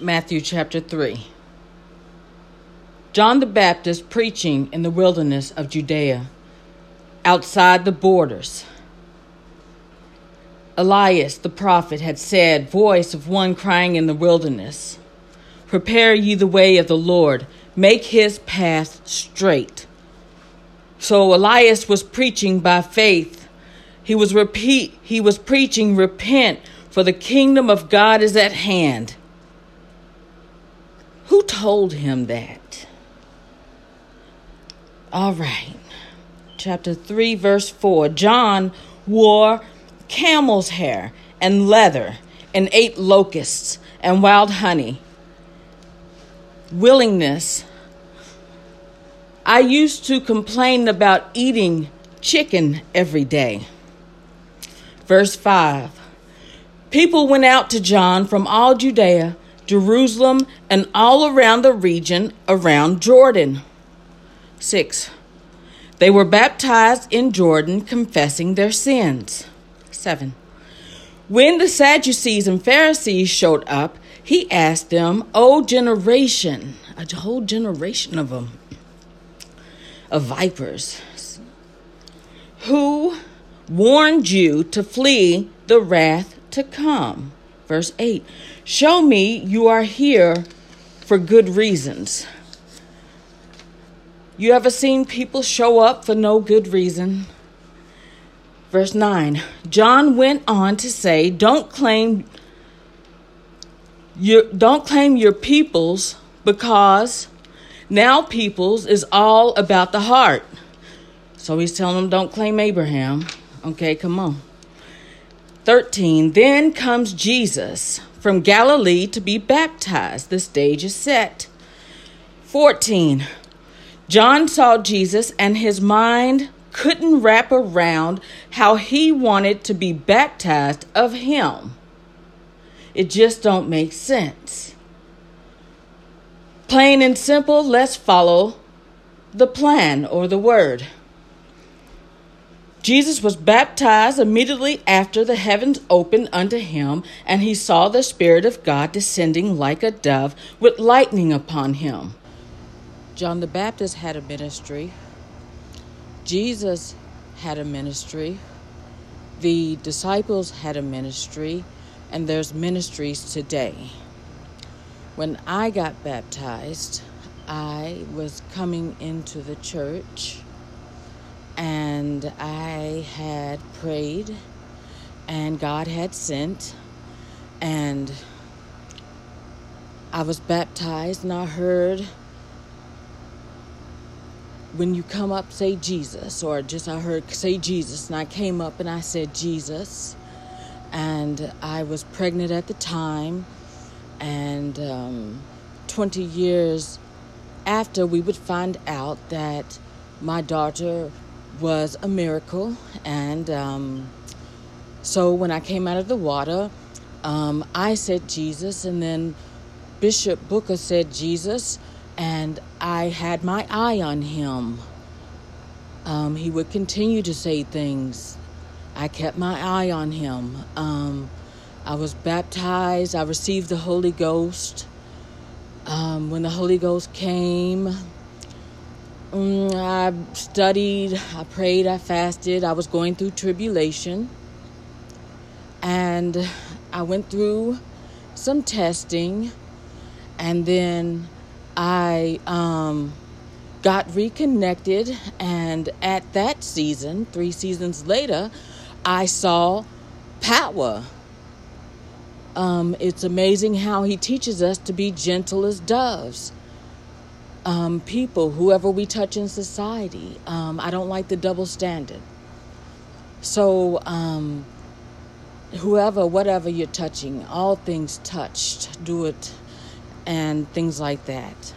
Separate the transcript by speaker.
Speaker 1: Matthew chapter 3. John the Baptist preaching in the wilderness of Judea, outside the borders. Elias the prophet had said, Voice of one crying in the wilderness, Prepare ye the way of the Lord, make his path straight. So Elias was preaching by faith. He was repeat he was preaching, Repent, for the kingdom of God is at hand. Who told him that? All right. Chapter 3, verse 4. John wore camel's hair and leather and ate locusts and wild honey. Willingness. I used to complain about eating chicken every day. Verse 5. People went out to John from all Judea Jerusalem, and all around the region around Jordan. 6. They were baptized in Jordan, confessing their sins. 7. When the Sadducees and Pharisees showed up, he asked them, O generation, a whole generation of them, of vipers, who warned you to flee the wrath to come? Verse 8 Show me you are here for good reasons. You ever seen people show up for no good reason? Verse 9 John went on to say, Don't claim your, don't claim your peoples because now peoples is all about the heart. So he's telling them, don't claim Abraham. Okay, come on. 13. Then comes Jesus from Galilee to be baptized. The stage is set. 14. John saw Jesus and his mind couldn't wrap around how he wanted to be baptized of him. It just don't make sense. Plain and simple, let's follow the plan or the word. Jesus was baptized immediately after the heavens opened unto him, and he saw the Spirit of God descending like a dove with lightning upon him. John the Baptist had a ministry, Jesus had a ministry, the disciples had a ministry, and there's ministries today. When I got baptized, I was coming into the church and I had prayed, and God had sent, and I was baptized, and I heard when you come up, say Jesus, or just I heard say Jesus, and I came up and I said Jesus, and I was pregnant at the time, and um, 20 years after, we would find out that my daughter was a miracle. And um, so when I came out of the water, um, I said Jesus, and then Bishop Booker said Jesus, and I had my eye on him. Um, he would continue to say things. I kept my eye on him. Um, I was baptized, I received the Holy Ghost. Um, when the Holy Ghost came, Mm, I studied, I prayed, I fasted. I was going through tribulation. And I went through some testing. And then I um, got reconnected. And at that season, three seasons later, I saw power. Um, it's amazing how he teaches us to be gentle as doves um, people, whoever we touch in society. Um, I don't like the double standard. So, um, whoever, whatever you're touching, all things touched, do it, and things like that.